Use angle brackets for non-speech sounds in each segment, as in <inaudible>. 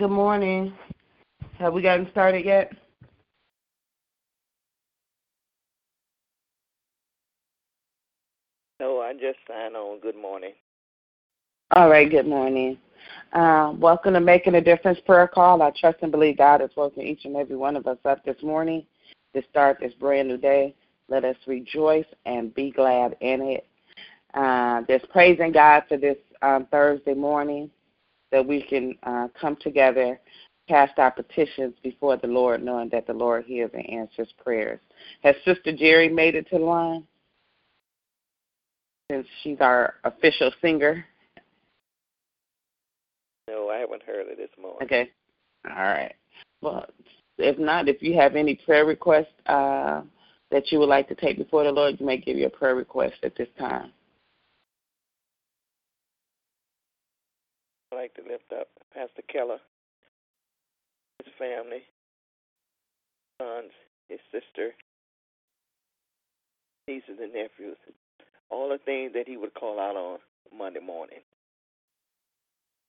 Good morning. Have we gotten started yet? No, I just signed on. Good morning. All right, good morning. Uh, welcome to Making a Difference prayer call. I trust and believe God is woken each and every one of us up this morning to start this brand new day. Let us rejoice and be glad in it. Uh, just praising God for this um, Thursday morning that we can uh, come together, cast our petitions before the Lord, knowing that the Lord hears and answers prayers. Has Sister Jerry made it to the line? Since she's our official singer. No, I haven't heard it this morning. Okay. All right. Well, if not, if you have any prayer requests uh, that you would like to take before the Lord, you may give your prayer request at this time. I'd like to lift up Pastor Keller, his family, sons, his sister, nieces and nephews, all the things that he would call out on Monday morning.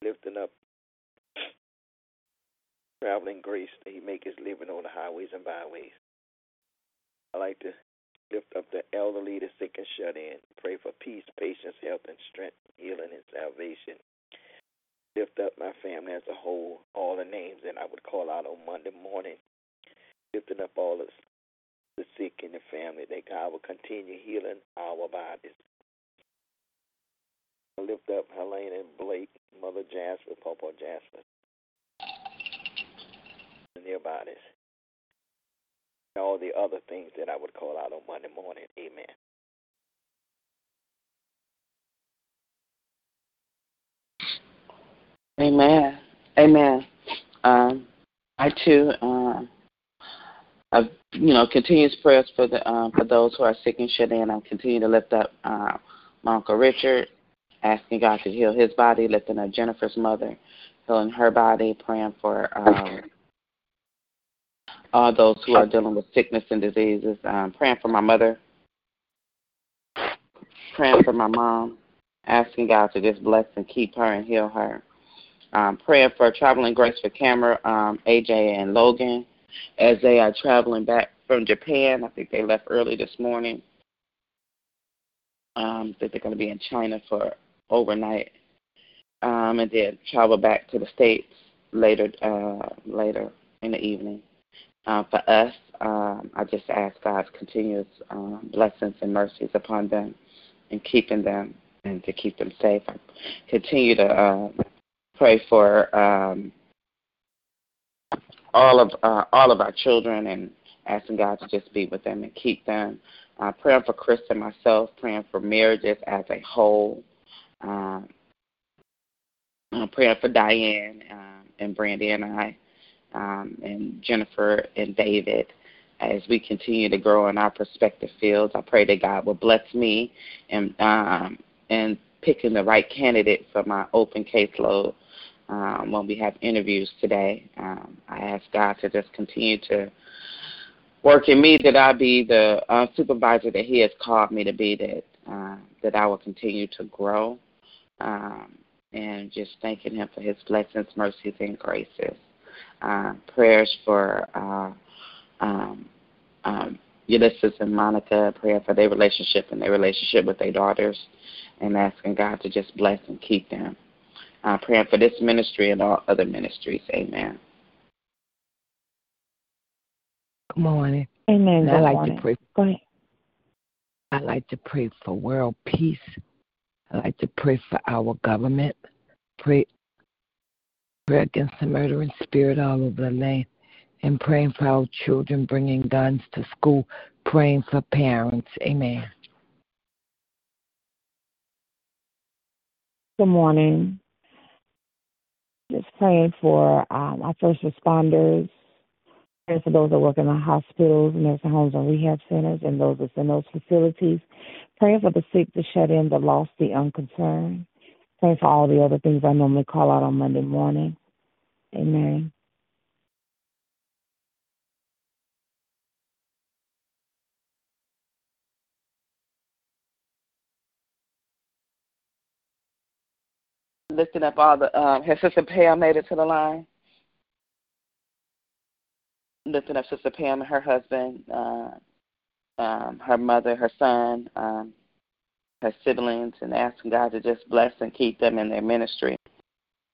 Lifting up traveling grace that he make his living on the highways and byways. I like to lift up the elderly, the sick and shut in. Pray for peace, patience, health, and strength, healing and salvation. Lift up my family as a whole, all the names that I would call out on Monday morning. Lifting up all the, the sick in the family, that God will continue healing our bodies. I lift up Helene and Blake, Mother Jasper, Papa Jasper, and their bodies. And all the other things that I would call out on Monday morning. Amen. Amen. Amen. Um, I too, um, I, you know, continuous prayers for the um, for those who are sick and shut in. I continue to lift up uh, my uncle Richard, asking God to heal his body, lifting up Jennifer's mother, healing her body, praying for um, all those who are dealing with sickness and diseases, um, praying for my mother, praying for my mom, asking God to just bless and keep her and heal her. Um, praying for traveling grace for Cameron, um, AJ, and Logan as they are traveling back from Japan. I think they left early this morning. Um, think they're going to be in China for overnight, um, and then travel back to the states later uh, later in the evening. Uh, for us, um, I just ask God's continuous um, blessings and mercies upon them and keeping them and to keep them safe. I continue to uh, pray for um, all of uh, all of our children and asking God to just be with them and keep them. Uh, praying for Chris and myself, praying for marriages as a whole. Um, praying for Diane um, and Brandy and I, um, and Jennifer and David as we continue to grow in our prospective fields. I pray that God will bless me and um, and picking the right candidate for my open caseload um, when we have interviews today. Um, I ask God to just continue to work in me that I be the uh, supervisor that He has called me to be, that uh, that I will continue to grow, um, and just thanking Him for His blessings, mercies, and graces. Uh, prayers for uh, um, um, Ulysses and Monica, prayer for their relationship and their relationship with their daughters, and asking God to just bless and keep them. Uh, praying for this ministry and all other ministries. Amen. Good morning. Amen. I like morning. to pray. Go ahead. I like to pray for world peace. I like to pray for our government. Pray, pray against the murdering spirit all over the land, and praying for our children bringing guns to school. Praying for parents. Amen. Good morning. Just praying for um, our first responders, praying for those that work in the hospitals, nursing homes, and rehab centers, and those that's in those facilities. Praying for the sick, the shut in, the lost, the unconcerned. Praying for all the other things I normally call out on Monday morning. Amen. Lifting up all the um has Sister Pam made it to the line? Lifting up Sister Pam and her husband, uh, um, her mother, her son, um, her siblings, and asking God to just bless and keep them in their ministry.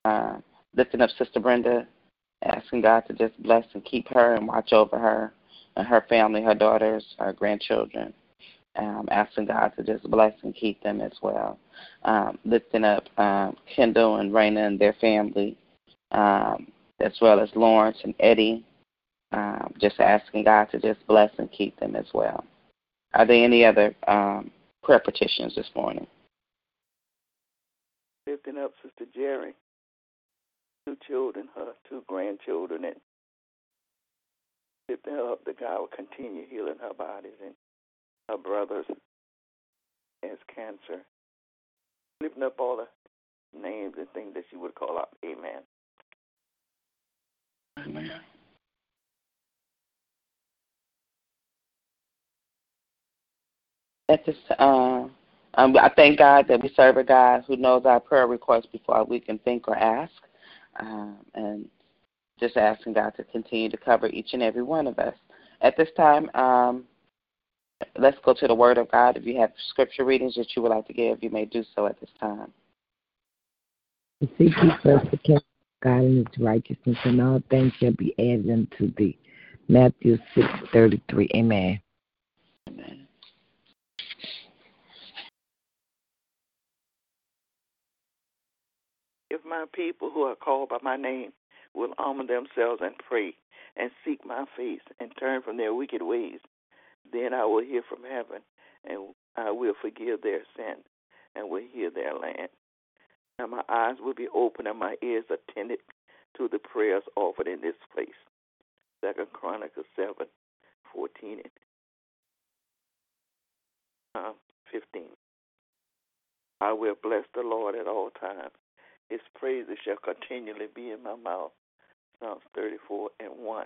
Uh, lifting up Sister Brenda, asking God to just bless and keep her and watch over her and her family, her daughters, her grandchildren um, asking God to just bless and keep them as well. Um, lifting up um, Kendall and Raina and their family, um, as well as Lawrence and Eddie, um, just asking God to just bless and keep them as well. Are there any other um, prayer petitions this morning? Lifting up Sister Jerry, two children, her two grandchildren, and lifting her up that God will continue healing her bodies and her brothers has cancer. Lifting up all the names and things that she would call out. Amen. Amen. At this, uh, um, I thank God that we serve a God who knows our prayer requests before we can think or ask, um, and just asking God to continue to cover each and every one of us. At this time, um, let's go to the Word of God. If you have scripture readings that you would like to give, you may do so at this time. Seek ye first the kingdom of God and His righteousness, and all things shall be added unto thee. Matthew six thirty three. Amen. Amen. If my people who are called by my name will humble themselves and pray and seek my face and turn from their wicked ways, then I will hear from heaven, and I will forgive their sin, and will heal their land. And my eyes will be open, and my ears attended to the prayers offered in this place. Second Chronicles seven, fourteen and uh, fifteen. I will bless the Lord at all times. His praises shall continually be in my mouth. Psalms 34 and 1.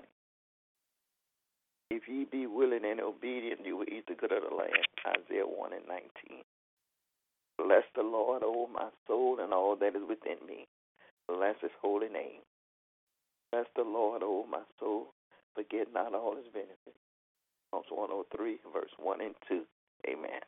If ye be willing and obedient, you will eat the good of the land. Isaiah 1 and 19. Bless the Lord, O my soul, and all that is within me. Bless his holy name. Bless the Lord, O my soul. Forget not all his benefits. Psalms 103, verse 1 and 2. Amen.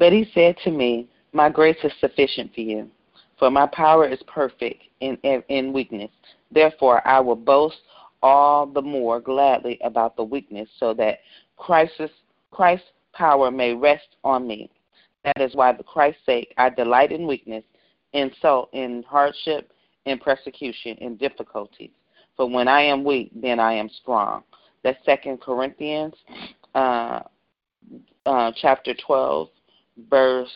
But he said to me, My grace is sufficient for you, for my power is perfect in, in, weakness. Therefore, I will boast all the more gladly about the weakness, so that Christ's, Christ's power may rest on me. That is why, for Christ's sake, I delight in weakness, insult, in hardship, in persecution, in difficulties. For when I am weak, then I am strong. That's Second Corinthians, uh, uh, chapter twelve, verse.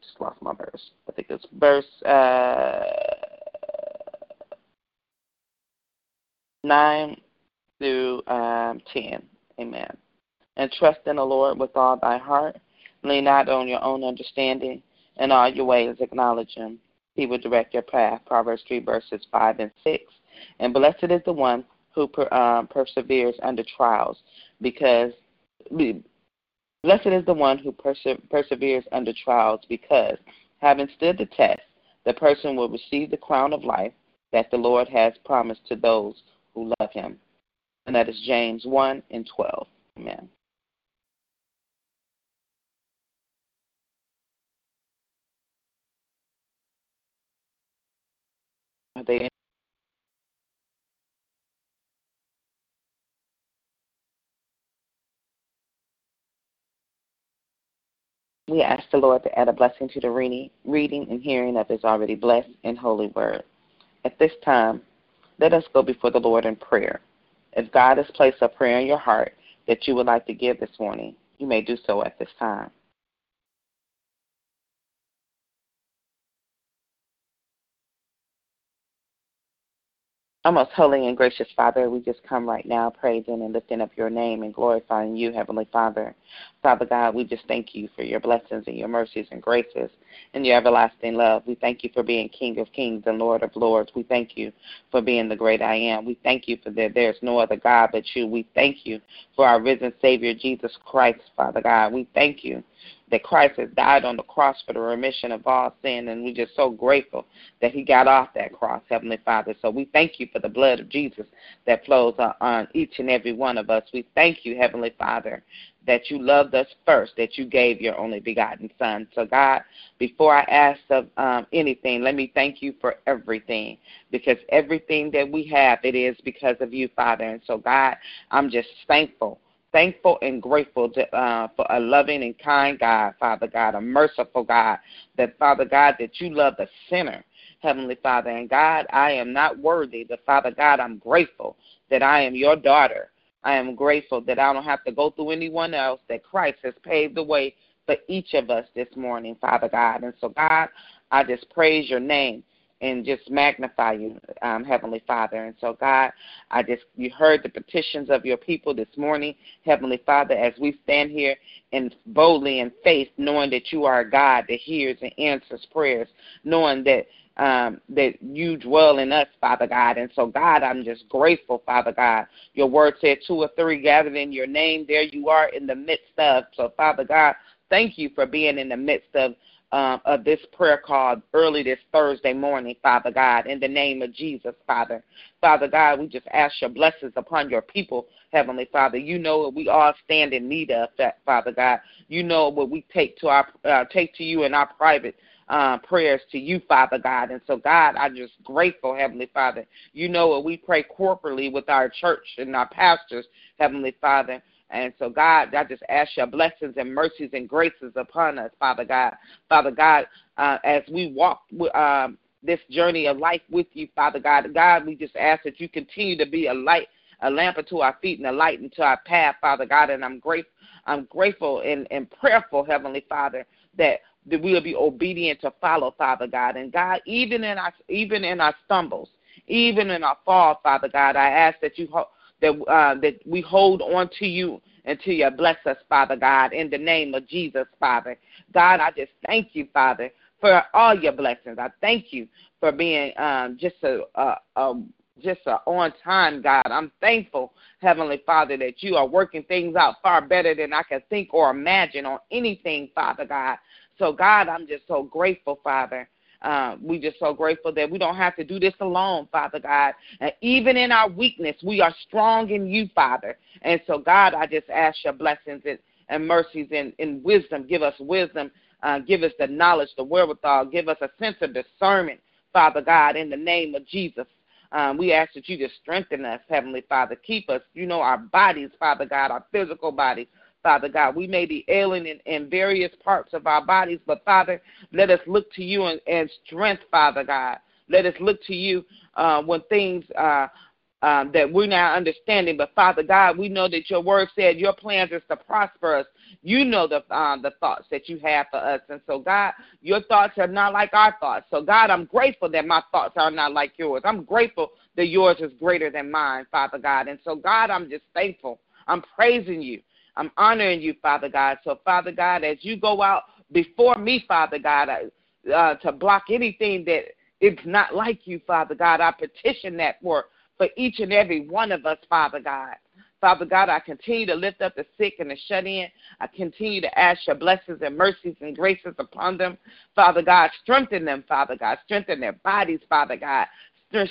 Just lost my verse. I think it's verse uh, nine through um, ten. Amen. And trust in the Lord with all thy heart. Lean not on your own understanding. In all your ways acknowledge him. He will direct your path. Proverbs 3, verses 5 and 6. And blessed is the one who per, um, perseveres under trials, because blessed is the one who perse- perseveres under trials, because having stood the test, the person will receive the crown of life that the Lord has promised to those who love him. And that is James 1 and 12. Amen. Are they We ask the Lord to add a blessing to the reading, and hearing of His already blessed and holy word. At this time, let us go before the Lord in prayer. If God has placed a prayer in your heart that you would like to give this morning, you may do so at this time. Our most holy and gracious Father, we just come right now praising and lifting up your name and glorifying you, Heavenly Father. Father God, we just thank you for your blessings and your mercies and graces and your everlasting love. We thank you for being King of kings and Lord of lords. We thank you for being the great I am. We thank you for that there's no other God but you. We thank you for our risen Savior, Jesus Christ, Father God. We thank you that Christ has died on the cross for the remission of all sin, and we're just so grateful that He got off that cross, Heavenly Father. So we thank you for the blood of Jesus that flows on each and every one of us. We thank you, Heavenly Father, that you loved us first, that you gave your only begotten Son. So, God, before I ask of um, anything, let me thank you for everything, because everything that we have, it is because of you, Father. And so, God, I'm just thankful thankful and grateful to, uh, for a loving and kind God, Father God, a merciful God, that, Father God, that you love the sinner, Heavenly Father. And God, I am not worthy, but Father God, I'm grateful that I am your daughter. I am grateful that I don't have to go through anyone else, that Christ has paved the way for each of us this morning, Father God. And so, God, I just praise your name and just magnify you, um, Heavenly Father. And so, God, I just you heard the petitions of your people this morning, Heavenly Father, as we stand here and boldly in faith, knowing that you are a God that hears and answers prayers, knowing that um, that you dwell in us, Father God. And so, God, I'm just grateful, Father God. Your word said two or three gathered in your name, there you are in the midst of. So, Father God, thank you for being in the midst of um, of this prayer call early this Thursday morning, Father God, in the name of Jesus, Father. Father God, we just ask your blessings upon your people, Heavenly Father. You know what we all stand in need of, that, Father God. You know what we take to our uh, take to you in our private uh, prayers to you, Father God. And so, God, I'm just grateful, Heavenly Father. You know what we pray corporately with our church and our pastors, Heavenly Father. And so, God, I just ask your blessings and mercies and graces upon us, Father God. Father God, uh, as we walk um, this journey of life with you, Father God, God, we just ask that you continue to be a light, a lamp unto our feet and a light into our path, Father God. And I'm grateful, I'm grateful and, and prayerful, Heavenly Father, that that we will be obedient to follow, Father God. And God, even in our even in our stumbles, even in our fall, Father God, I ask that you that uh, that we hold on to you until you bless us, Father God, in the name of Jesus, Father. God, I just thank you, Father, for all your blessings. I thank you for being um, just a, a, a just a on time God. I'm thankful, Heavenly Father, that you are working things out far better than I can think or imagine on anything, Father God. So God, I'm just so grateful, Father. Uh, we just so grateful that we don't have to do this alone, Father God. And even in our weakness, we are strong in you, Father. And so, God, I just ask your blessings and, and mercies and, and wisdom. Give us wisdom. Uh, give us the knowledge, the wherewithal. Give us a sense of discernment, Father God, in the name of Jesus. Um, we ask that you just strengthen us, Heavenly Father. Keep us, you know, our bodies, Father God, our physical bodies. Father God. We may be ailing in, in various parts of our bodies, but Father, let us look to you and, strength, Father God. Let us look to you uh, when things uh, um, that we're not understanding. But Father God, we know that your word said your plans is to prosper us. You know the um, the thoughts that you have for us, and so God, your thoughts are not like our thoughts. So God, I'm grateful that my thoughts are not like yours. I'm grateful that yours is greater than mine, Father God. And so God, I'm just thankful. I'm praising you. I'm honoring you, Father God. So, Father God, as you go out before me, Father God, uh, to block anything that is not like you, Father God, I petition that for, for each and every one of us, Father God. Father God, I continue to lift up the sick and the shut in. I continue to ask your blessings and mercies and graces upon them. Father God, strengthen them, Father God. Strengthen their bodies, Father God.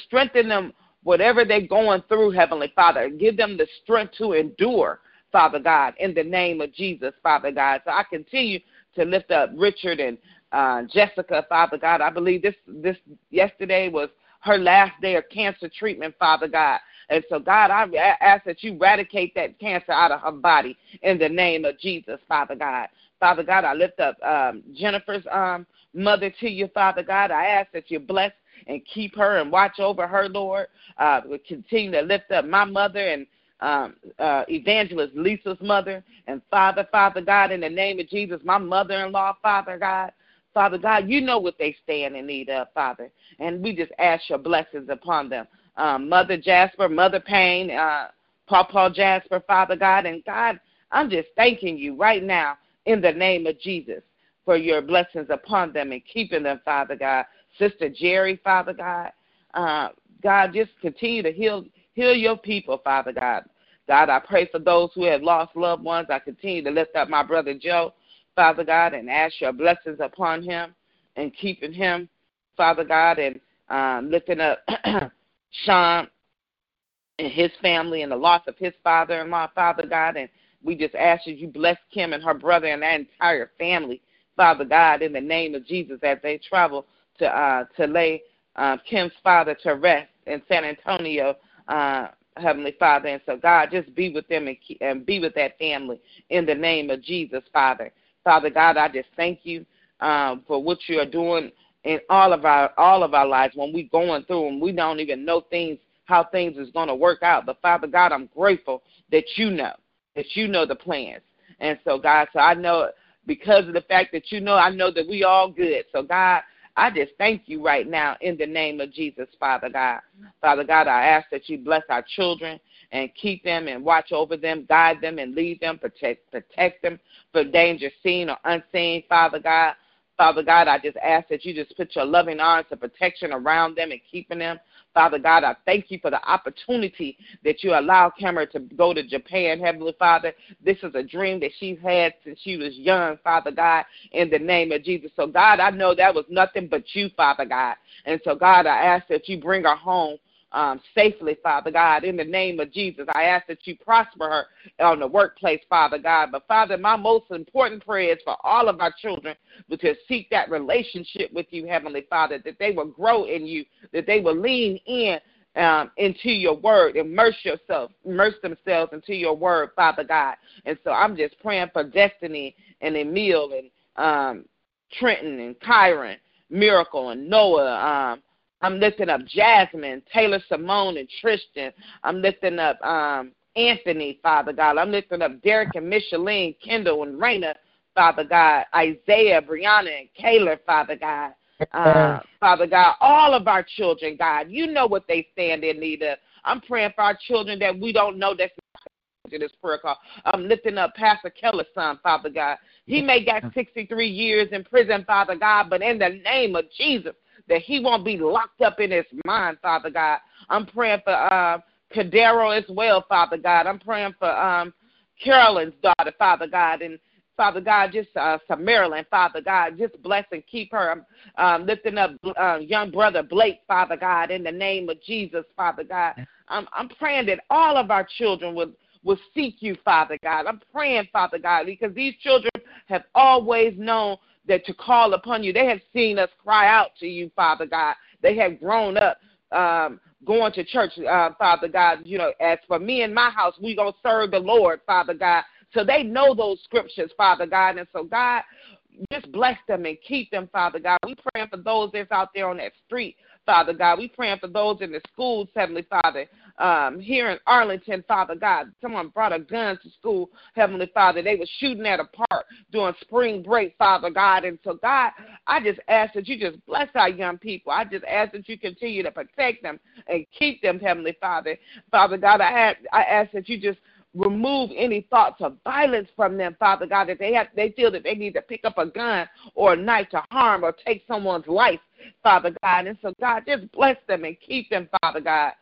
Strengthen them, whatever they're going through, Heavenly Father. Give them the strength to endure. Father God, in the name of Jesus, Father God. So I continue to lift up Richard and uh, Jessica, Father God. I believe this this yesterday was her last day of cancer treatment, Father God. And so, God, I ask that you eradicate that cancer out of her body in the name of Jesus, Father God. Father God, I lift up um, Jennifer's um, mother to you, Father God. I ask that you bless and keep her and watch over her, Lord. Uh, we continue to lift up my mother and um, uh, Evangelist Lisa's mother. And Father, Father God, in the name of Jesus, my mother in law, Father God. Father God, you know what they stand in need of, Father. And we just ask your blessings upon them. Um, Mother Jasper, Mother Payne, uh, Papa Jasper, Father God. And God, I'm just thanking you right now in the name of Jesus for your blessings upon them and keeping them, Father God. Sister Jerry, Father God. Uh, God, just continue to heal heal your people, Father God. God, I pray for those who have lost loved ones. I continue to lift up my brother Joe, Father God, and ask your blessings upon him and keeping him, Father God, and um, lifting up <clears throat> Sean and his family and the loss of his father and law, Father God. And we just ask that you bless Kim and her brother and that entire family, Father God, in the name of Jesus, as they travel to uh, to lay uh, Kim's father to rest in San Antonio, uh, Heavenly Father. And so, God, just be with them and, and be with that family in the name of Jesus, Father. Father God, I just thank you um, for what you are doing in all of our all of our lives when we're going through and we don't even know things how things is going to work out. But Father God, I'm grateful that you know that you know the plans. And so God, so I know because of the fact that you know, I know that we all good. So God, I just thank you right now in the name of Jesus, Father God. Father God, I ask that you bless our children and keep them and watch over them, guide them and lead them, protect protect them from danger seen or unseen, Father God. Father God, I just ask that you just put your loving arms of protection around them and keeping them. Father God, I thank you for the opportunity that you allow Cameron to go to Japan, Heavenly Father. This is a dream that she's had since she was young, Father God, in the name of Jesus. So, God, I know that was nothing but you, Father God. And so, God, I ask that you bring her home um, safely, Father God, in the name of Jesus. I ask that you prosper her on the workplace, Father God. But Father, my most important prayer is for all of our children to seek that relationship with you, Heavenly Father, that they will grow in you, that they will lean in um, into your word, immerse yourself, immerse themselves into your word, Father God. And so I'm just praying for Destiny and Emil and um, Trenton and Kyron, Miracle and Noah, um, I'm lifting up Jasmine, Taylor Simone, and Tristan. I'm lifting up um, Anthony, Father God. I'm lifting up Derek and Micheline, Kendall and Raina, Father God. Isaiah, Brianna, and Kayla, Father God. Uh, Father God, all of our children, God, you know what they stand in need of. I'm praying for our children that we don't know that's in this prayer call. I'm lifting up Pastor Keller's son, Father God. He may got 63 years in prison, Father God, but in the name of Jesus, that he won't be locked up in his mind, Father God. I'm praying for uh, Cadero as well, Father God. I'm praying for um, Carolyn's daughter, Father God, and Father God, just uh, Marilyn, Father God, just bless and keep her. I'm um, lifting up uh, young brother Blake, Father God, in the name of Jesus, Father God. I'm, I'm praying that all of our children would will seek you, Father God. I'm praying, Father God, because these children have always known that to call upon you. They have seen us cry out to you, Father God. They have grown up um, going to church, uh, Father God. You know, as for me and my house, we gonna serve the Lord, Father God. So they know those scriptures, Father God. And so God, just bless them and keep them, Father God. We praying for those that's out there on that street, Father God. We praying for those in the schools, Heavenly Father um, here in Arlington, Father God. Someone brought a gun to school, Heavenly Father. They were shooting at a park during spring break, Father God. And so, God, I just ask that you just bless our young people. I just ask that you continue to protect them and keep them, Heavenly Father. Father God, I, ask, I ask that you just remove any thoughts of violence from them, Father God, that they have they feel that they need to pick up a gun or a knife to harm or take someone's life, Father God. And so God, just bless them and keep them, Father God.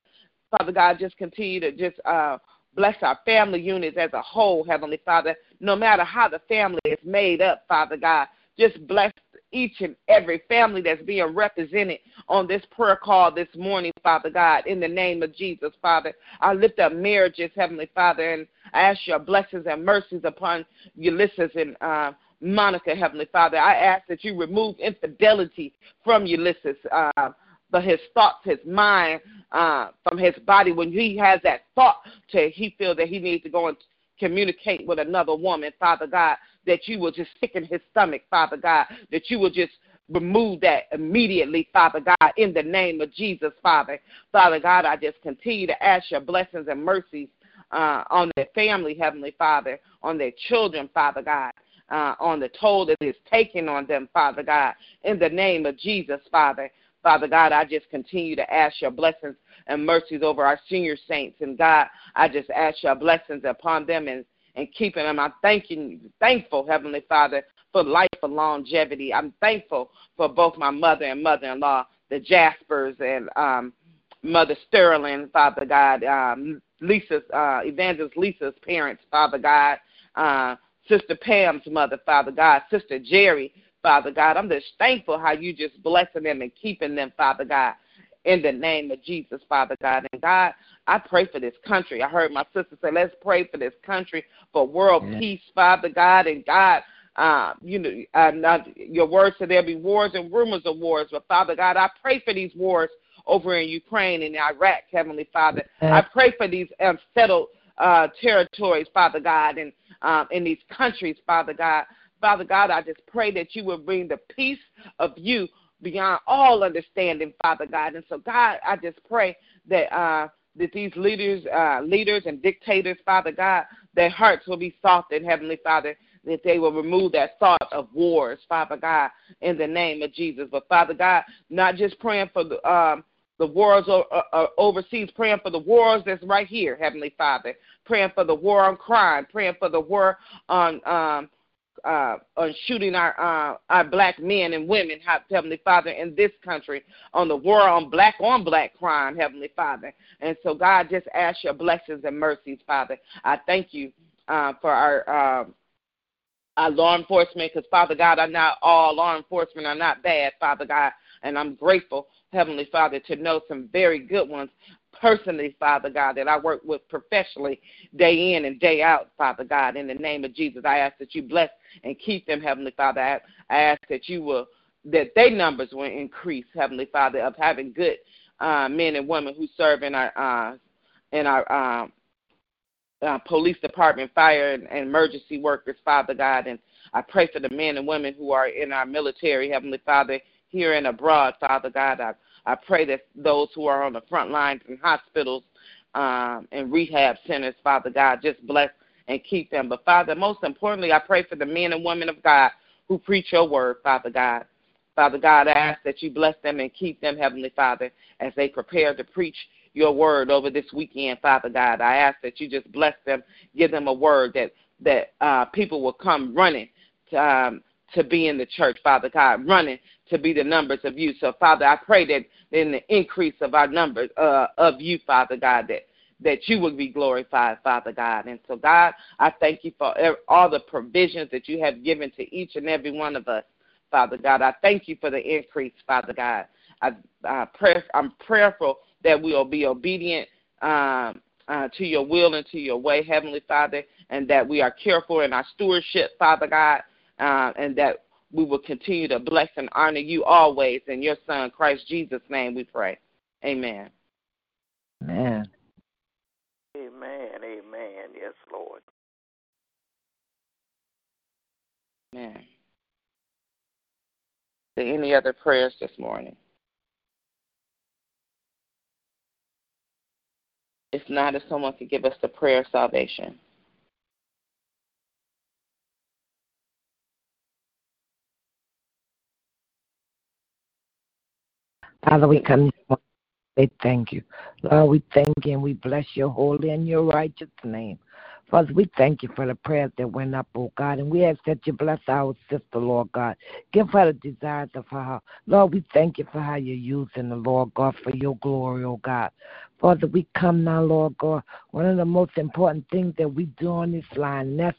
Father God, just continue to just uh, bless our family units as a whole, Heavenly Father, no matter how the family is made up, Father God. Just bless each and every family that's being represented on this prayer call this morning, Father God, in the name of Jesus, Father. I lift up marriages, Heavenly Father, and I ask your blessings and mercies upon Ulysses and uh, Monica, Heavenly Father. I ask that you remove infidelity from Ulysses. Uh, but his thoughts, his mind, uh, from his body, when he has that thought to he feel that he needs to go and communicate with another woman, Father God, that you will just sicken his stomach, Father God, that you will just remove that immediately, Father God, in the name of Jesus, Father. Father God, I just continue to ask your blessings and mercies uh, on their family, Heavenly Father, on their children, Father God. Uh, on the toll that is taken on them, Father God, in the name of Jesus, Father. Father God, I just continue to ask your blessings and mercies over our senior saints. And God, I just ask your blessings upon them and, and keeping them. I'm thanking, thankful, Heavenly Father, for life and longevity. I'm thankful for both my mother and mother in law, the Jaspers and um, Mother Sterling, Father God, um, Lisa's, uh, Evangelist Lisa's parents, Father God, uh, Sister Pam's mother, Father God, Sister Jerry, Father God. I'm just thankful how you just blessing them and keeping them, Father God, in the name of Jesus, Father God. And God, I pray for this country. I heard my sister say, let's pray for this country for world peace, Father God. And God, uh, you know, uh, not, your word said there'll be wars and rumors of wars. But Father God, I pray for these wars over in Ukraine and Iraq, Heavenly Father. I pray for these unsettled uh, territories, Father God, and um, in these countries, Father God. Father God, I just pray that you will bring the peace of you beyond all understanding, Father God. And so, God, I just pray that uh, that these leaders, uh, leaders and dictators, Father God, their hearts will be softened, Heavenly Father, that they will remove that thought of wars, Father God, in the name of Jesus. But Father God, not just praying for the um, the wars overseas, praying for the wars that's right here, Heavenly Father, praying for the war on crime, praying for the war on um, uh, on shooting our uh, our black men and women, Heavenly Father, in this country, on the war on black on black crime, Heavenly Father. And so, God, just ask your blessings and mercies, Father. I thank you uh, for our. Uh, our law enforcement, because Father God, are not all law enforcement are not bad, Father God, and I'm grateful, Heavenly Father, to know some very good ones personally, Father God, that I work with professionally day in and day out, Father God. In the name of Jesus, I ask that you bless and keep them, Heavenly Father. I, ask that you will, that their numbers will increase, Heavenly Father, of having good uh, men and women who serve in our uh, in our um, uh, police department, fire and, and emergency workers, Father God. And I pray for the men and women who are in our military, Heavenly Father, here and abroad, Father God. I, I pray that those who are on the front lines in hospitals um, and rehab centers, Father God, just bless and keep them. But Father, most importantly, I pray for the men and women of God who preach your word, Father God. Father God, I ask that you bless them and keep them, Heavenly Father, as they prepare to preach your word over this weekend, Father God. I ask that you just bless them, give them a word that that uh, people will come running to, um, to be in the church, Father God, running to be the numbers of you. So, Father, I pray that in the increase of our numbers uh, of you, Father God, that that you would be glorified, Father God. And so, God, I thank you for all the provisions that you have given to each and every one of us, Father God. I thank you for the increase, Father God. I, I pray, I'm prayerful that we will be obedient um, uh, to your will and to your way, Heavenly Father, and that we are careful in our stewardship, Father God, uh, and that we will continue to bless and honor you always. In your Son, Christ Jesus' name, we pray. Amen. Amen. Amen. Amen. Yes, Lord. Amen. Any other prayers this morning? If not, if someone could give us the prayer of salvation. Father, we come say thank you. Lord, we thank you and we bless your holy and your righteous name. Father, we thank you for the prayers that went up, oh God, and we ask that you bless our sister, Lord God. Give her the desires of her heart. Lord, we thank you for how you're using the Lord God for your glory, oh God. Father, we come now, Lord God. One of the most important things that we do on this line, and that's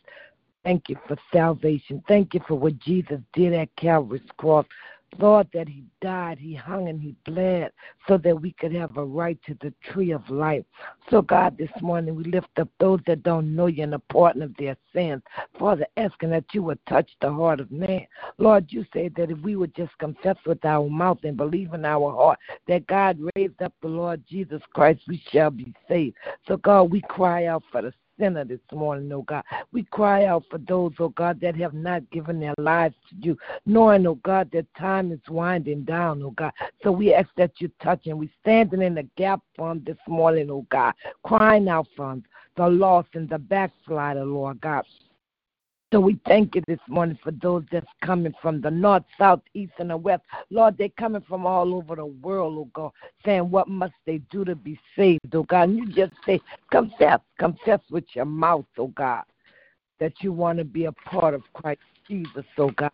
thank you for salvation. Thank you for what Jesus did at Calvary's cross Lord, that he died, he hung and he bled so that we could have a right to the tree of life. So, God, this morning we lift up those that don't know you and the pardon of their sins. Father, asking that you would touch the heart of man. Lord, you say that if we would just confess with our mouth and believe in our heart that God raised up the Lord Jesus Christ, we shall be saved. So, God, we cry out for the sinner this morning, oh God. We cry out for those, oh God, that have not given their lives to you, knowing, oh God, that time is winding down, oh God. So we ask that you touch and we standing in the gap for them this morning, oh God, crying out for them, the lost and the backslider, Lord God. So we thank you this morning for those that's coming from the north, south, east, and the west. Lord, they're coming from all over the world, oh God, saying, What must they do to be saved, oh God? And you just say, Confess, confess with your mouth, oh God, that you want to be a part of Christ Jesus, oh God.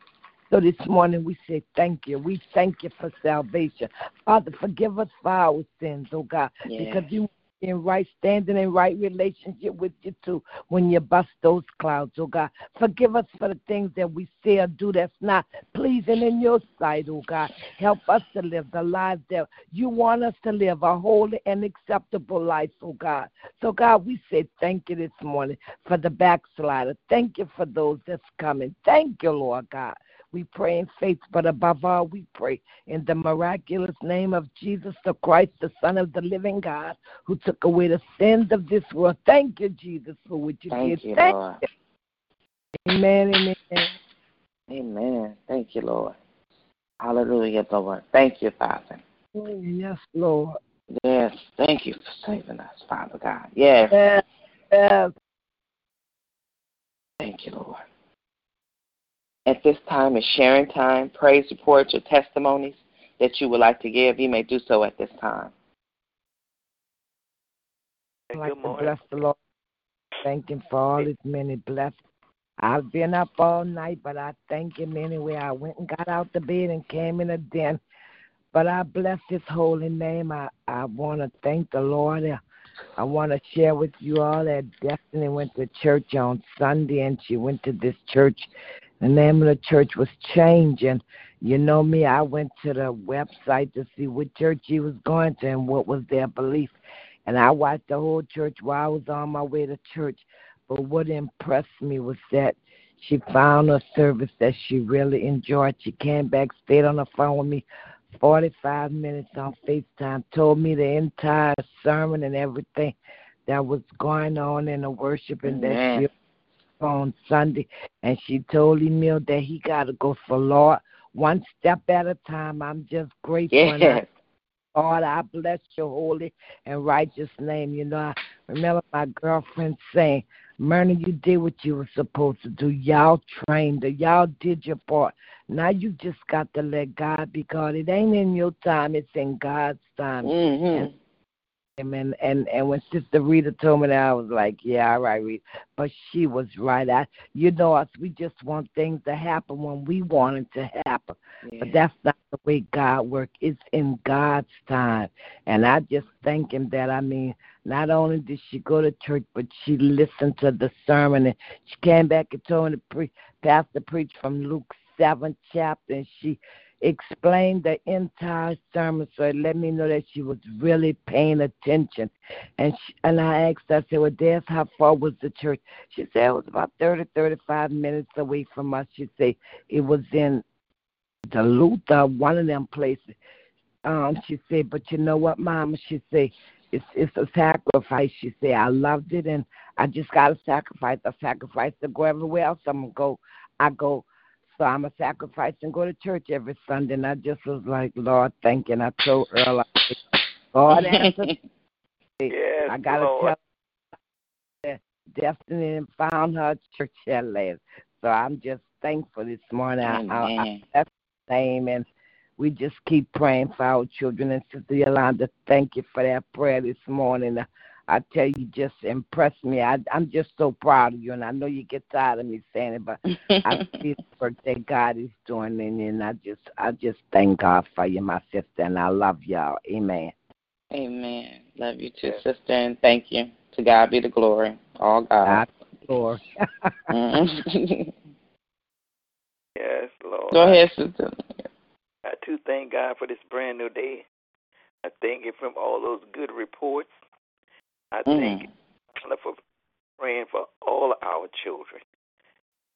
So this morning we say thank you. We thank you for salvation. Father, forgive us for our sins, oh God, Yeah. because you in right standing in right relationship with you too when you bust those clouds, oh God. Forgive us for the things that we say or do that's not pleasing in your sight, oh God. Help us to live the lives that you want us to live, a holy and acceptable life, oh God. So God, we say thank you this morning for the backslider. Thank you for those that's coming. Thank you, Lord God. We pray in faith, but above all, we pray in the miraculous name of Jesus the Christ, the Son of the living God, who took away the sins of this world. Thank you, Jesus, for what you Thank did. you, Thank Lord. you. Amen, amen. Amen. Thank you, Lord. Hallelujah, Lord. Thank you, Father. Oh, Yes, Lord. Yes, thank you for saving us, Father God. Yes, Yes, yes. thank you, Lord. At this time is sharing time, praise reports, or testimonies that you would like to give. You may do so at this time. I'd like to bless the Lord. Thank Him for all His many blessings. I've been up all night, but I thank Him anyway. I went and got out the bed and came in the den. But I bless His holy name. I, I want to thank the Lord. Uh, I want to share with you all that Destiny went to church on Sunday, and she went to this church. The name of the church was changing. You know me, I went to the website to see what church she was going to and what was their belief. And I watched the whole church while I was on my way to church. But what impressed me was that she found a service that she really enjoyed. She came back, stayed on the phone with me 45 minutes on FaceTime, told me the entire sermon and everything that was going on in the worship and that she on Sunday. And she told Emil that he got to go for Lord one step at a time. I'm just grateful. Yes. Lord, I bless your holy and righteous name. You know, I remember my girlfriend saying, Myrna, you did what you were supposed to do. Y'all trained her. Y'all did your part. Now you just got to let God be God. It ain't in your time, it's in God's time. Mm-hmm. And and and when Sister Rita told me that, I was like, yeah, all right, Rita. But she was right. I, you know us. We just want things to happen when we want it to happen. But that's not the way God works. It's in God's time. And I just thank Him that, I mean, not only did she go to church, but she listened to the sermon. And she came back and told the pre- pastor preach from Luke 7th chapter. And she explained the entire sermon. So it let me know that she was really paying attention. And she, and I asked her, I said, well, Des, how far was the church? She said it was about 30, 35 minutes away from us. She said it was in Duluth, one of them places. Um, she said, but you know what, Mama? She said, it's it's a sacrifice. She said, I loved it, and I just got to sacrifice. I sacrifice to go everywhere else I'm gonna go. I go, so I'm a sacrifice and go to church every Sunday. And I just was like, Lord, thank you. And I told Earl, I said, God <laughs> answered. Yes, I gotta Lord. tell that Destiny and found her church at last. So I'm just thankful this morning. I, I, I that's the name and we just keep praying for our children and Sister Yolanda, thank you for that prayer this morning. I tell you, just impressed me. I, I'm just so proud of you, and I know you get tired of me saying it, but I <laughs> see the work that God is doing in you, and I just, I just thank God for you, my sister, and I love y'all. Amen. Amen. Love you too, sister, and thank you. To God be the glory. All God. God, Lord. <laughs> Mhm. Yes, Lord. Go ahead, sister. I too thank God for this brand new day. I thank Him from all those good reports. I thank Mm. Him for praying for all our children,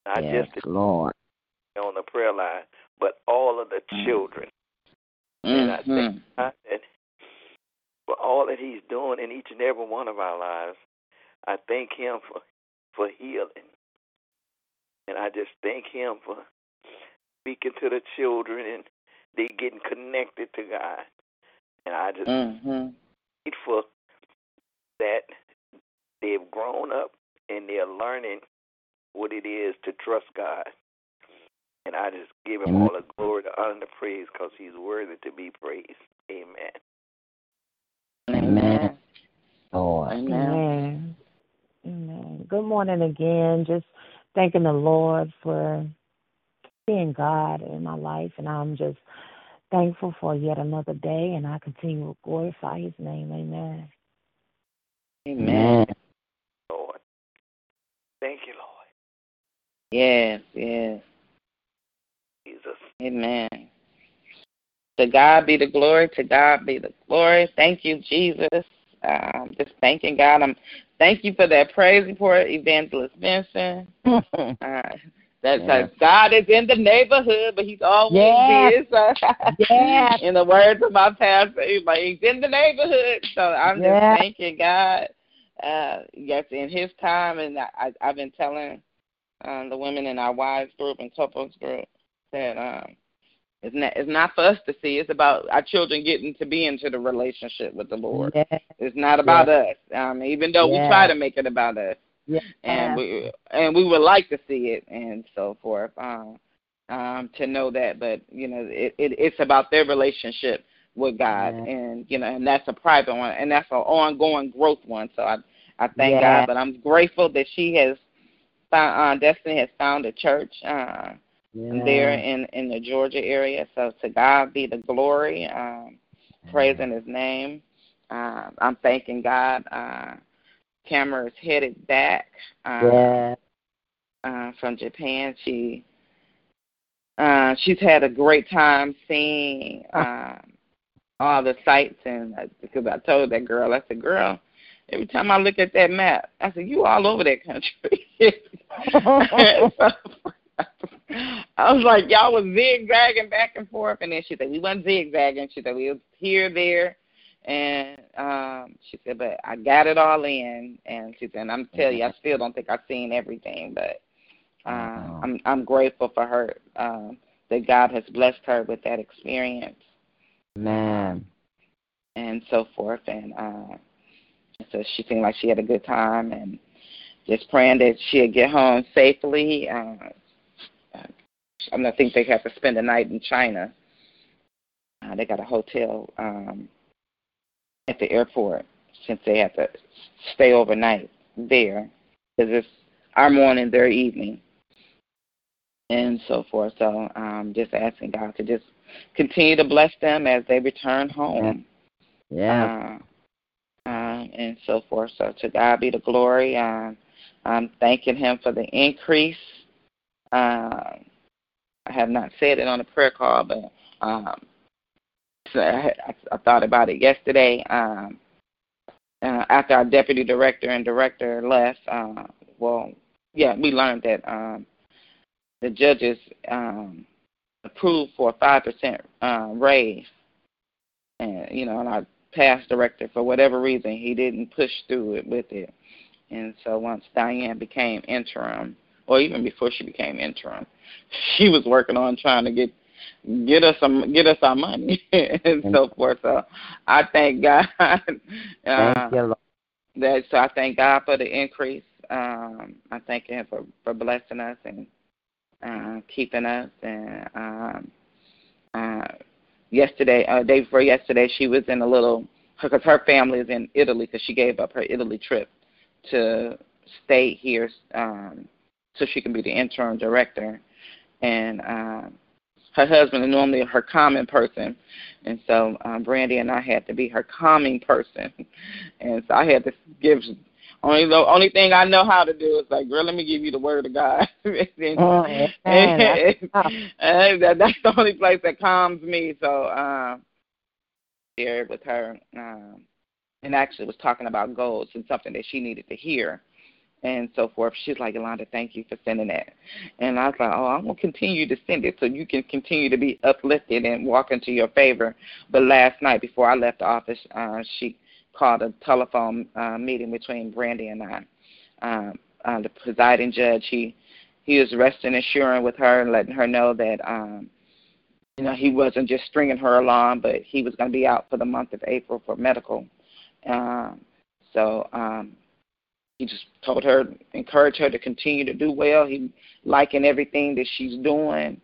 not yes, just the Lord. on the prayer line, but all of the children. And I Mhm. thank God that for all that He's doing in each and every one of our lives. I thank Him for for healing, and I just thank Him for speaking to the children and they getting connected to God. And I just mm-hmm. grateful that they've grown up and they're learning what it is to trust God. And I just give him all the glory, the honor, the praise because he's worthy to be praised. Amen. Amen. Oh, Amen. Amen. Good morning again. Just thanking the Lord for being God in my life, and I'm just thankful for yet another day, and I continue to glorify His name. Amen. Amen. Lord. Thank you, Lord. Yes, yes. Jesus. Amen. To God be the glory. To God be the glory. Thank you, Jesus. Um, just thanking God. I'm thank you for that praise report, Evangelist Vincent. <laughs> uh, that's Yeah. like God is in the neighborhood, but He's always Yes. is. Uh, Yes. <laughs> in the words of my pastor, he's like He's in the neighborhood. So I'm Yes. just thanking God. Uh, yes, in His time, and I, I, I've been telling um, the women in our wives group and couples group that um, it's not it's not for us to see. It's about our children getting to be into the relationship with the Lord. Yes. It's not about us. Um, even though we try to make it about us, and we and we would like to see it and so forth. Um, um, to know that, but you know, it, it it's about their relationship with God, Yes. and you know, and that's a private one, and that's an ongoing growth one. So I I thank Yes. God, but I'm grateful that she has found uh, Destiny has found a church. Uh, yes. there in in the Georgia area. So to God be the glory. Um, praising His name. Uh, I'm thanking God. Uh, Cameron is headed back uh, Yes. uh, from Japan. She uh, she's had a great time seeing um, all the sights, and uh, because I told that girl, I said, "Girl, every time I look at that map, I said, you all over that country." <laughs> I was like, y'all was zigzagging back and forth, and then she said we wasn't zigzagging. She said we was here, there, and um, she said, but I got it all in, and she said, and I'm tell you, I still don't think I've seen everything, but uh, I'm I'm grateful for her um, that God has blessed her with that experience Man. and so forth, and uh, so she seemed like she had a good time, and just praying that she'd get home safely. Uh, I don't think they have to spend the night in China. Uh, they got a hotel um, at the airport since they have to stay overnight there because it's our morning, their evening, and so forth. So um, just asking God to just continue to bless them as they return home. Yeah. Uh, uh, and so forth. So to God be the glory. Um, I'm thanking Him for the increase. Uh, I have not said it on the prayer call, but um, so I, I, I thought about it yesterday. Um, uh, after our deputy director and director left, uh, well, yeah, we learned that um, the judges um, approved for a five percent uh, raise, and you know, and our past director, for whatever reason, he didn't push through it with it, and so once Diane became interim, or even before she became interim, <laughs> she was working on trying to get get us some get us our money <laughs> and so forth. So I thank <laughs> God. Uh, Thank you, that so I thank God for the increase. Um, I thank Him for for blessing us and uh, keeping us. And um, uh, yesterday, uh, day before yesterday, she was in a little because her family is in Italy because she gave up her Italy trip to stay here um, so she can be the interim director. And um, her husband is normally her calming person, and so um, Brandy and I had to be her calming person, <laughs> and so I had to give. Only the only thing I know how to do is like, girl, let me give you the word of God. <laughs> and, Oh, <laughs> and. That, that's the only place that calms me. So um, shared with her, um, and actually was talking about goals and something that she needed to hear and so forth. She's like, Yolanda, thank you for sending that. And I was like, oh, I'm going to continue to send it so you can continue to be uplifted and walk into your favor. But last night before I left the office, uh, she called a telephone uh, meeting between Brandy and I. Um, uh, the presiding judge, he he was resting and assuring with her and letting her know that um, you know he wasn't just stringing her along, but he was going to be out for the month of April for medical. Um, so um, he just told her, encouraged her to continue to do well. He liking everything that she's doing,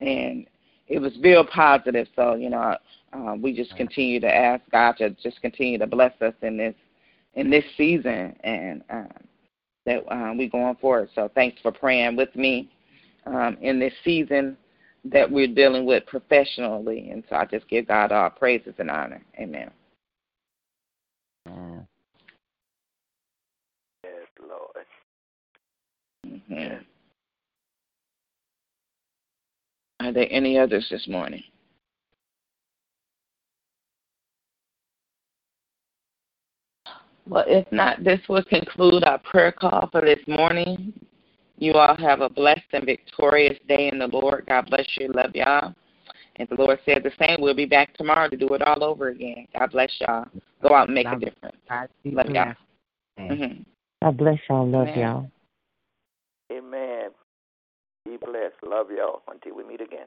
and it was real positive. So you know, uh, we just continue to ask God to just continue to bless us in this in this season, and um, that um, we going forward. So thanks for praying with me um, in this season that we're dealing with professionally. And so I just give God all praises and honor. Amen. Yes, Lord. Mm-hmm. Are there any others this morning? Well, if not, this will conclude our prayer call for this morning. You all have a blessed and victorious day in the Lord. God bless you. Love y'all. And the Lord said the same. We'll be back tomorrow to do it all over again. God bless y'all. Go out and make a difference. Love y'all. Mm-hmm. God bless y'all. Love Amen. y'all. Blessed. Love y'all until we meet again.